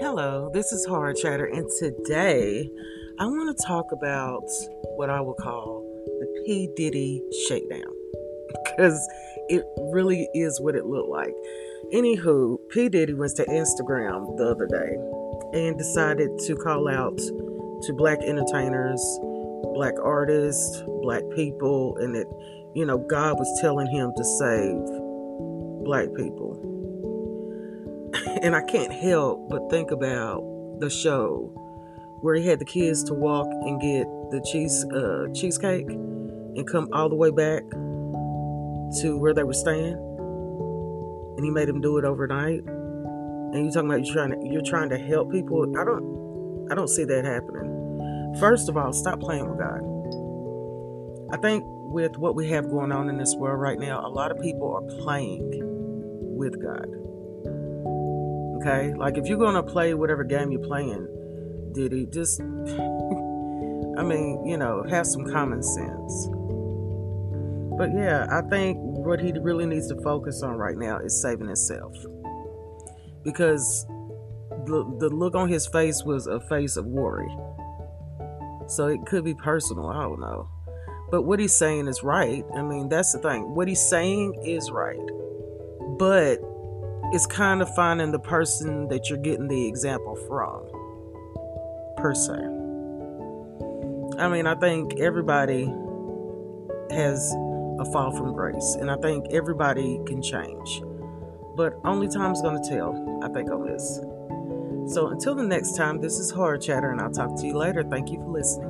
Hello, this is Hard Chatter, and today I want to talk about what I will call the P. Diddy shakedown because it really is what it looked like. Anywho, P. Diddy went to Instagram the other day and decided to call out to black entertainers, black artists, black people, and that, you know, God was telling him to save black people. And I can't help but think about the show where he had the kids to walk and get the cheese uh, cheesecake and come all the way back to where they were staying, and he made them do it overnight. And you're talking about you trying to you're trying to help people? I don't I don't see that happening. First of all, stop playing with God. I think with what we have going on in this world right now, a lot of people are playing with God. Okay? Like if you're to play whatever game you're playing, Diddy, just, I mean, you know, have some common sense. But yeah, I think what he really needs to focus on right now is saving himself. Because the, the look on his face was a face of worry. So it could be personal, I don't know. But what he's saying is right. I mean, that's the thing. What he's saying is right. But it's kind of finding the person that you're getting the example from, per se. I mean, I think everybody has a fall from grace, and I think everybody can change. But only time's gonna tell, I think, on this. So until the next time, this is Hard Chatter, and I'll talk to you later. Thank you for listening.